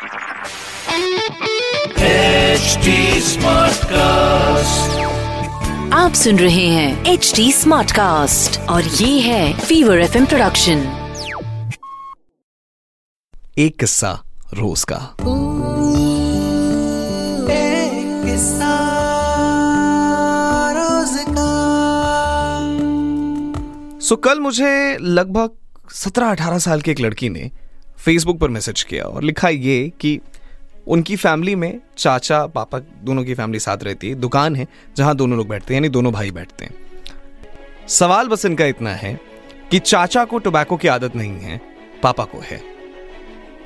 HD Smartcast. आप सुन रहे हैं एच डी स्मार्ट कास्ट और ये है फीवर एफ़ प्रोडक्शन एक किस्सा रोज का सो कल मुझे लगभग सत्रह अठारह साल की एक लड़की ने फेसबुक पर मैसेज किया और लिखा ये कि उनकी फैमिली में चाचा, पापा दोनों की फैमिली साथ रहती है, दुकान है जहाँ दोनों लोग बैठते हैं, यानी दोनों भाई बैठते हैं। सवाल बस इनका इतना है कि चाचा को टोबैको की आदत नहीं है, पापा को है।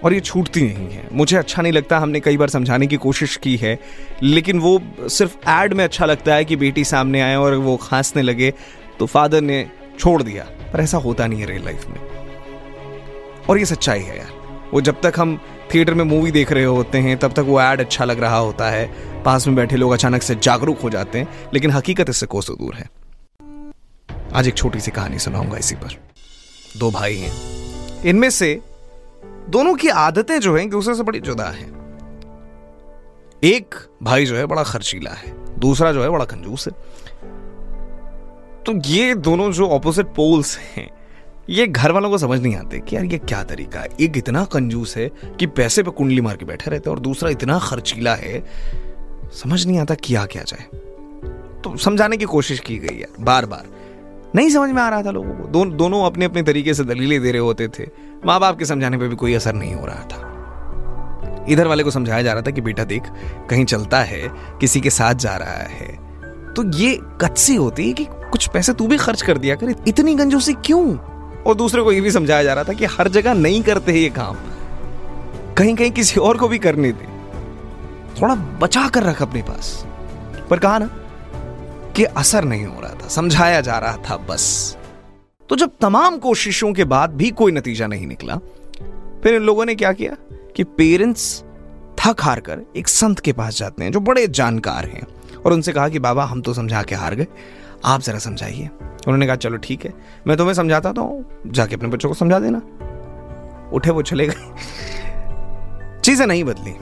और ये छूटती नहीं है। मुझे अच्छा नहीं लगता, हमने कई बार समझाने की कोशिश की है, लेकिन वो सिर्फ़ एड में अच्छा लगता है कि बेटी सामने आए और वो खांसने लगे तो फादर ने छोड़ दिया। पर ऐसा होता नहीं है रियल लाइफ में। और ये सच्चाई है यार। वो जब तक हम थिएटर में मूवी देख रहे होते हैं, तब तक वो एड अच्छा लग रहा होता है। पास में बैठे लोग अचानक से जागरूक हो जाते हैं, लेकिन हकीकत इससे कोसों दूर है। आज एक छोटी सी कहानी सुनाऊँगा इसी पर। दो भाई हैं। इनमें से दोनों की आदतें जो हैं दूसरे से बड़ी जुदा हैं। एक भाई जो है, बड़ा खर्चीला है। दूसरा जो है, बड़ा कंजूस है। तो ये दोनों जो ऑपोजिट पोल्स हैं ये घर वालों को समझ नहीं आते कि यार ये क्या तरीका है। एक इतना कंजूस है कि पैसे पे कुंडली मार के बैठे रहते और दूसरा इतना खर्चीला है समझ नहीं आता किया क्या जाए। तो समझाने की कोशिश की गई यार बार बार नहीं समझ में आ रहा था लोगों को। दो, दोनों अपने अपने तरीके से दलीलें दे रहे होते थे। माँ बाप के समझाने पर भी कोई असर नहीं हो रहा था। इधर वाले को समझाया जा रहा था कि बेटा देख कहीं चलता है किसी के साथ जा रहा है। तो ये कच्ची होती है कि कुछ पैसे तू भी खर्च कर दिया कर इतनी कंजूसी क्यों? और दूसरे को ये भी समझाया जा रहा था कि हर जगह नहीं करते ये काम। कहीं कहीं किसी और को भी करने दे। थोड़ा बचा कर रख अपने पास। पर कहा ना कि असर नहीं हो रहा था, समझाया जा रहा था बस। तो जब तमाम कोशिशों के बाद भी कोई नतीजा नहीं निकला, फिर इन लोगों ने क्या किया कि पेरेंट्स थक हार कर एक संत के पास जाते हैं, जो बड़े जानकार हैं। और उनसे कहा कि, बाबा, हम तो समझा के हार गए। आप जरा समझाइए। उन्होंने कहा, चलो ठीक है, मैं तुम्हें समझाता तो जाके अपने बच्चों को समझा देना। उठे वो चले गए। चीज़ें नहीं बदली।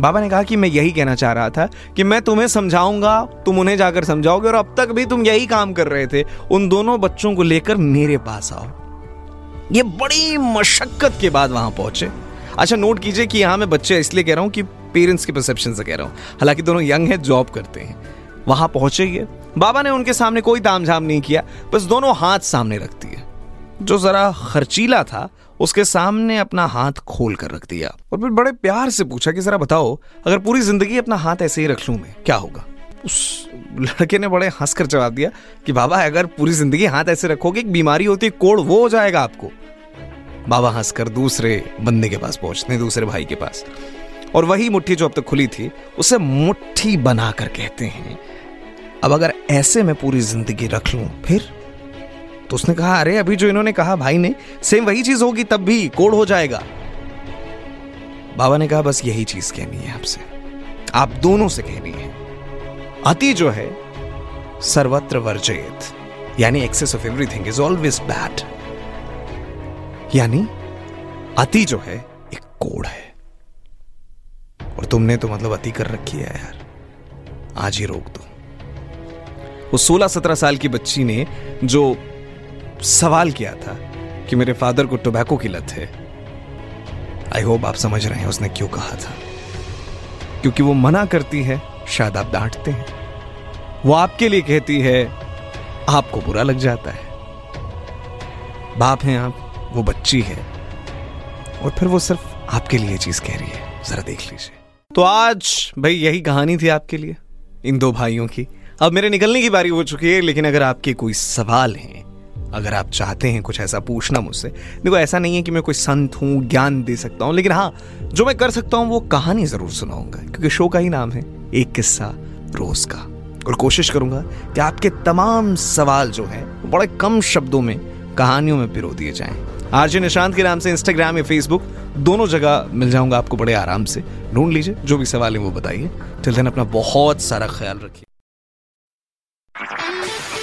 बाबा ने कहा कि मैं यही कहना चाह रहा था कि मैं तुम्हें समझाऊँगा, तुम उन्हें जाकर समझाओगे, और अब तक भी तुम यही काम कर रहे थे। उन दोनों बच्चों को लेकर मेरे पास आओ। ये बड़ी मशक्कत के बाद वहाँ पहुँचे। अच्छा नोट कीजिए कि यहाँ मैं बच्चे इसलिए कह रहा हूँ कि पेरेंट्स के परसेप्शन से कह रहा हूँ। हालाँकि दोनों यंग है, जॉब करते हैं। वहाँ पहुँचे ये बाबा ने उनके सामने कोई तामझाम नहीं किया, बस दोनों हाथ सामने रख दिए जो जरा खर्चीला था, उसके सामने अपना हाथ खोल कर रख दिया और फिर बड़े प्यार से पूछा कि जरा बताओ, अगर पूरी ज़िंदगी अपना हाथ ऐसे ही रख लूँ मैं, क्या होगा? उस लड़के ने बड़े हंसकर जवाब दिया कि बाबा, अगर पूरी ज़िंदगी हाथ ऐसे रखोगे, एक बीमारी होती है कोड़ वो हो जाएगा आपको। बाबा हंसकर दूसरे बंदे के पास पहुँचते दूसरे भाई के पास। और वही मुट्ठी जो अब तक खुली थी, उसे मुट्ठी बनाकर कहते हैं अब अगर ऐसे में पूरी ज़िंदगी रख लूँ, फिर? तो उसने कहा, अरे, अभी जो इन्होंने कहा भाई ने सेम वही चीज़ होगी, तब भी कोड हो जाएगा. बाबा ने कहा, बस यही चीज़ कहनी है आपसे। आप दोनों से कहनी है। अति जो है, सर्वत्र वर्जयत। यानी excess of everything is always bad यानी, अति जो है, एक कोड है। और तुमने तो मतलब अति कर रखी है यार। आज ही रोक दो। वो सोलह सत्रह साल की बच्ची ने जो सवाल किया था कि मेरे फादर को टोबैको की लत है आई होप आप समझ रहे हैं उसने क्यों कहा था। क्योंकि वो मना करती है, शायद आप डांटते हैं। वो आपके लिए कहती है, आपको बुरा लग जाता है। बाप हैं आप, वो बच्ची है। और फिर वो सिर्फ़ आपके लिए चीज़ कह रही है। जरा देख लीजिए। तो आज, भाई, यही कहानी थी आपके लिए, इन दो भाइयों की। अब मेरे निकलने की बारी हो चुकी है, लेकिन अगर आपके कोई सवाल हैं, अगर आप चाहते हैं कुछ ऐसा पूछना मुझसे, देखो, ऐसा नहीं है कि मैं कोई संत हूँ, ज्ञान दे सकता हूँ, लेकिन हाँ जो मैं कर सकता हूँ, वो कहानी ज़रूर सुनाऊँगा, क्योंकि शो का ही नाम है, एक किस्सा रोज का। और कोशिश करूँगा कि आपके तमाम सवाल जो है, बड़े कम शब्दों में, कहानियों में पिरो दिए जाएँ। आरजे निशांत के नाम से इंस्टाग्राम या फेसबुक दोनों जगह मिल जाऊँगा आपको बड़े आराम से। ढूंढ लीजिए, जो भी सवाल है वो बताइए। टिल देन अपना बहुत सारा ख्याल रखिए।